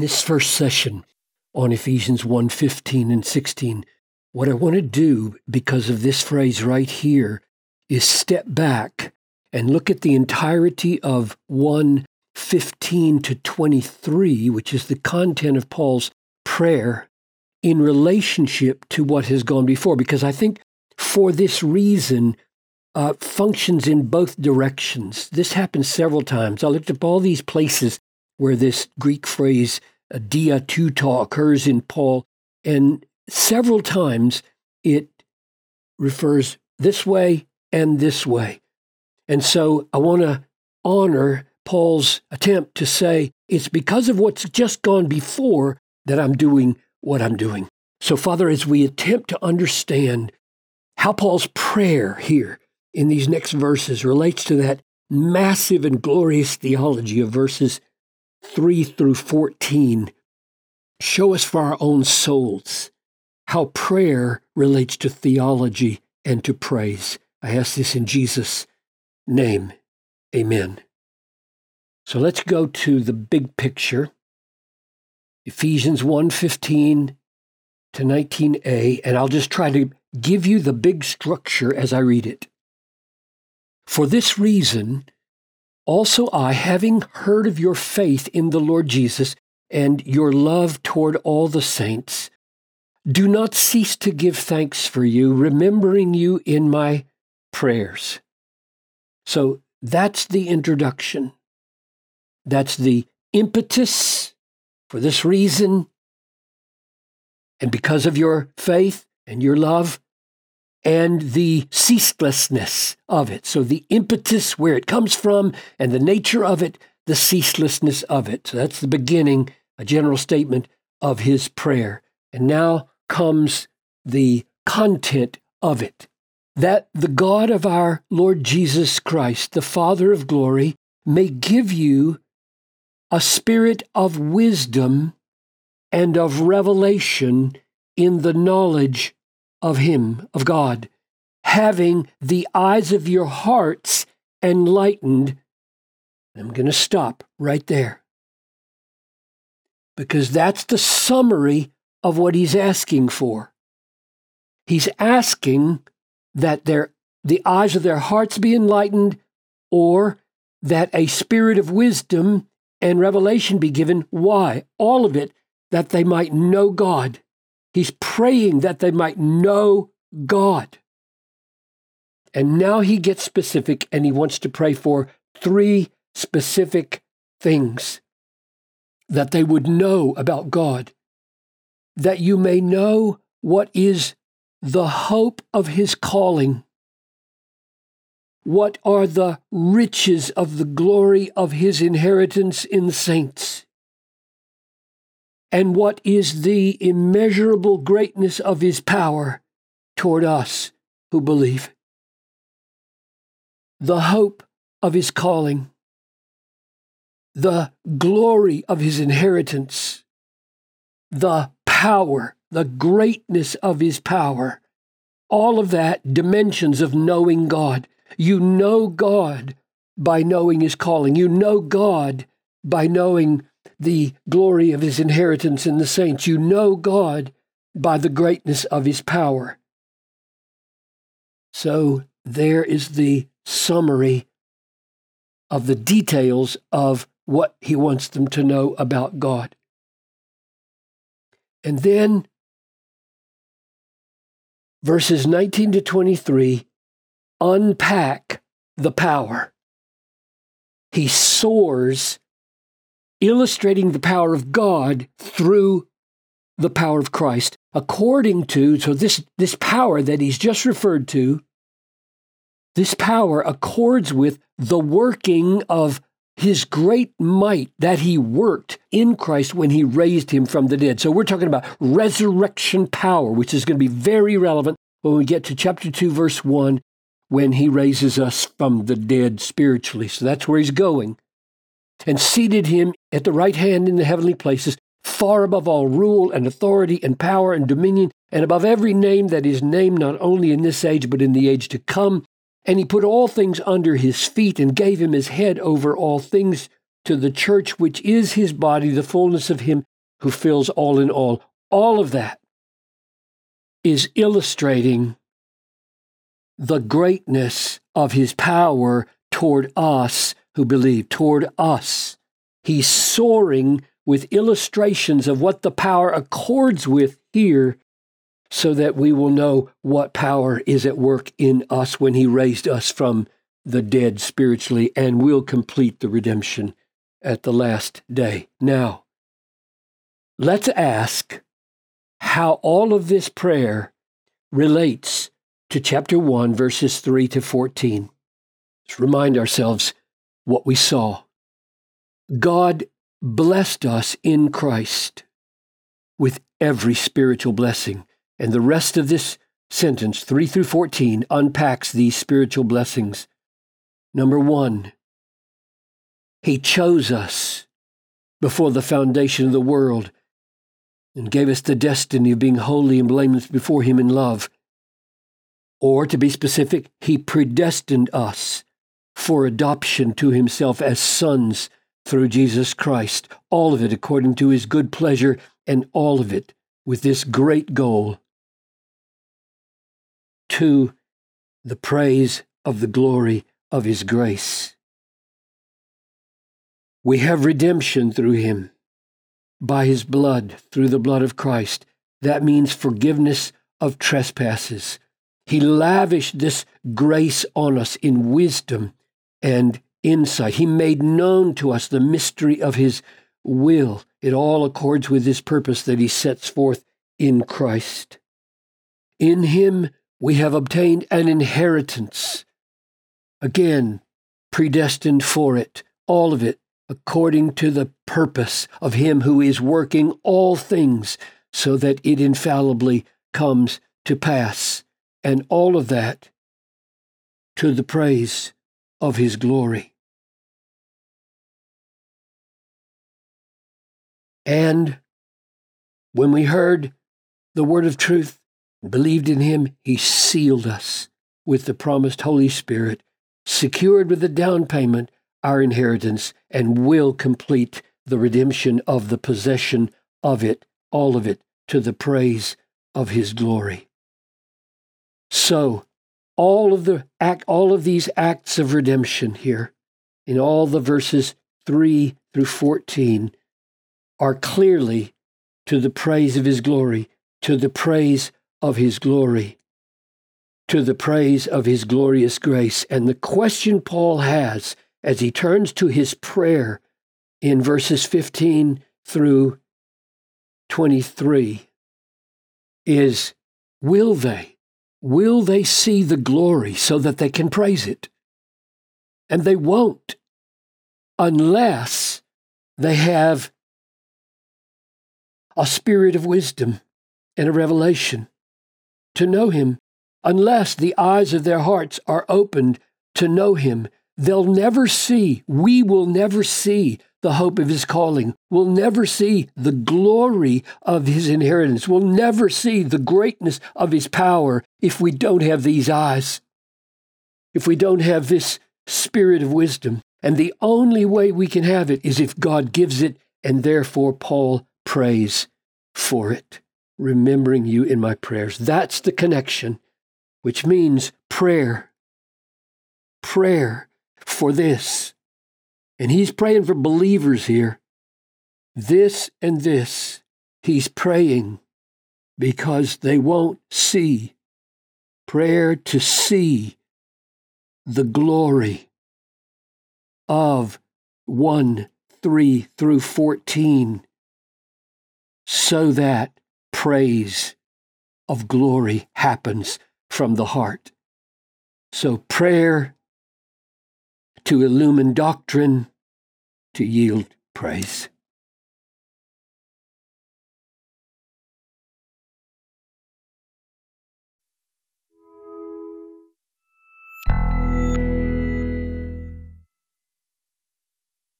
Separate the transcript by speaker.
Speaker 1: this first session on Ephesians 1 15 and 16, what I want to do because of this phrase right here is step back and look at the entirety of 1 15 to 23, which is the content of Paul's prayer in relationship to what has gone before. Because I think for this reason, uh, functions in both directions. This happens several times. I looked up all these places where this Greek phrase uh, dia touto occurs in Paul, and several times it refers this way and this way. And so I want to honor Paul's attempt to say it's because of what's just gone before that I'm doing what I'm doing. So, Father, as we attempt to understand how Paul's prayer here in these next verses relates to that massive and glorious theology of verses 3 through 14, show us for our own souls how prayer relates to theology and to praise. I ask this in Jesus' name. Amen. So let's go to the big picture. Ephesians 1:15 to 19a and I'll just try to give you the big structure as I read it. For this reason also I having heard of your faith in the Lord Jesus and your love toward all the saints do not cease to give thanks for you remembering you in my prayers. So that's the introduction. That's the impetus for this reason, and because of your faith and your love, and the ceaselessness of it. So, the impetus, where it comes from, and the nature of it, the ceaselessness of it. So, that's the beginning, a general statement of his prayer. And now comes the content of it that the God of our Lord Jesus Christ, the Father of glory, may give you a spirit of wisdom and of revelation in the knowledge of Him, of God, having the eyes of your hearts enlightened. I'm going to stop right there because that's the summary of what He's asking for. He's asking that their, the eyes of their hearts be enlightened or that a spirit of wisdom and revelation be given. Why? All of it that they might know God. He's praying that they might know God. And now he gets specific and he wants to pray for three specific things that they would know about God. That you may know what is the hope of his calling what are the riches of the glory of his inheritance in saints? And what is the immeasurable greatness of his power toward us who believe? The hope of his calling, the glory of his inheritance, the power, the greatness of his power, all of that dimensions of knowing God. You know God by knowing his calling. You know God by knowing the glory of his inheritance in the saints. You know God by the greatness of his power. So there is the summary of the details of what he wants them to know about God. And then verses 19 to 23 unpack the power. He soars, illustrating the power of God through the power of Christ, according to, so this, this power that he's just referred to, this power accords with the working of his great might that he worked in Christ when he raised him from the dead. So we're talking about resurrection power, which is going to be very relevant when we get to chapter 2, verse 1, when he raises us from the dead spiritually. So that's where he's going. And seated him at the right hand in the heavenly places, far above all rule and authority and power and dominion, and above every name that is named not only in this age, but in the age to come. And he put all things under his feet and gave him his head over all things to the church, which is his body, the fullness of him who fills all in all. All of that is illustrating the greatness of his power toward us who believe, toward us. He's soaring with illustrations of what the power accords with here so that we will know what power is at work in us when he raised us from the dead spiritually and will complete the redemption at the last day. Now, let's ask how all of this prayer relates to chapter 1, verses 3 to 14. Let's remind ourselves what we saw. God blessed us in Christ with every spiritual blessing. And the rest of this sentence, 3 through 14, unpacks these spiritual blessings. Number one, He chose us before the foundation of the world and gave us the destiny of being holy and blameless before Him in love. Or, to be specific, He predestined us for adoption to Himself as sons through Jesus Christ, all of it according to His good pleasure, and all of it with this great goal to the praise of the glory of His grace. We have redemption through Him by his blood, through the blood of Christ. That means forgiveness of trespasses. He lavished this grace on us in wisdom and insight. He made known to us the mystery of his will. It all accords with his purpose that he sets forth in Christ. In him we have obtained an inheritance. Again, predestined for it, all of it according to the purpose of Him who is working all things so that it infallibly comes to pass. And all of that to the praise of His glory. And when we heard the word of truth, and believed in Him, He sealed us with the promised Holy Spirit, secured with a down payment our inheritance and will complete the redemption of the possession of it, all of it, to the praise of his glory. So, all of the act, all of these acts of redemption here, in all the verses 3 through 14, are clearly to the praise of his glory, to the praise of his glory, to the praise of his glorious grace. And the question Paul has as he turns to his prayer in verses 15 through 23 is will they? Will they see the glory so that they can praise it? And they won't unless they have a spirit of wisdom and a revelation to know Him, unless the eyes of their hearts are opened to know Him They'll never see, we will never see the hope of his calling. We'll never see the glory of his inheritance. We'll never see the greatness of his power if we don't have these eyes, if we don't have this spirit of wisdom. And the only way we can have it is if God gives it, and therefore Paul prays for it, remembering you in my prayers. That's the connection, which means prayer. Prayer for this. And he's praying for believers here. This and this. He's praying because they won't see. Prayer to see the glory of 1 3 through 14 so that praise of glory happens from the heart. So prayer to illumine doctrine, to yield praise.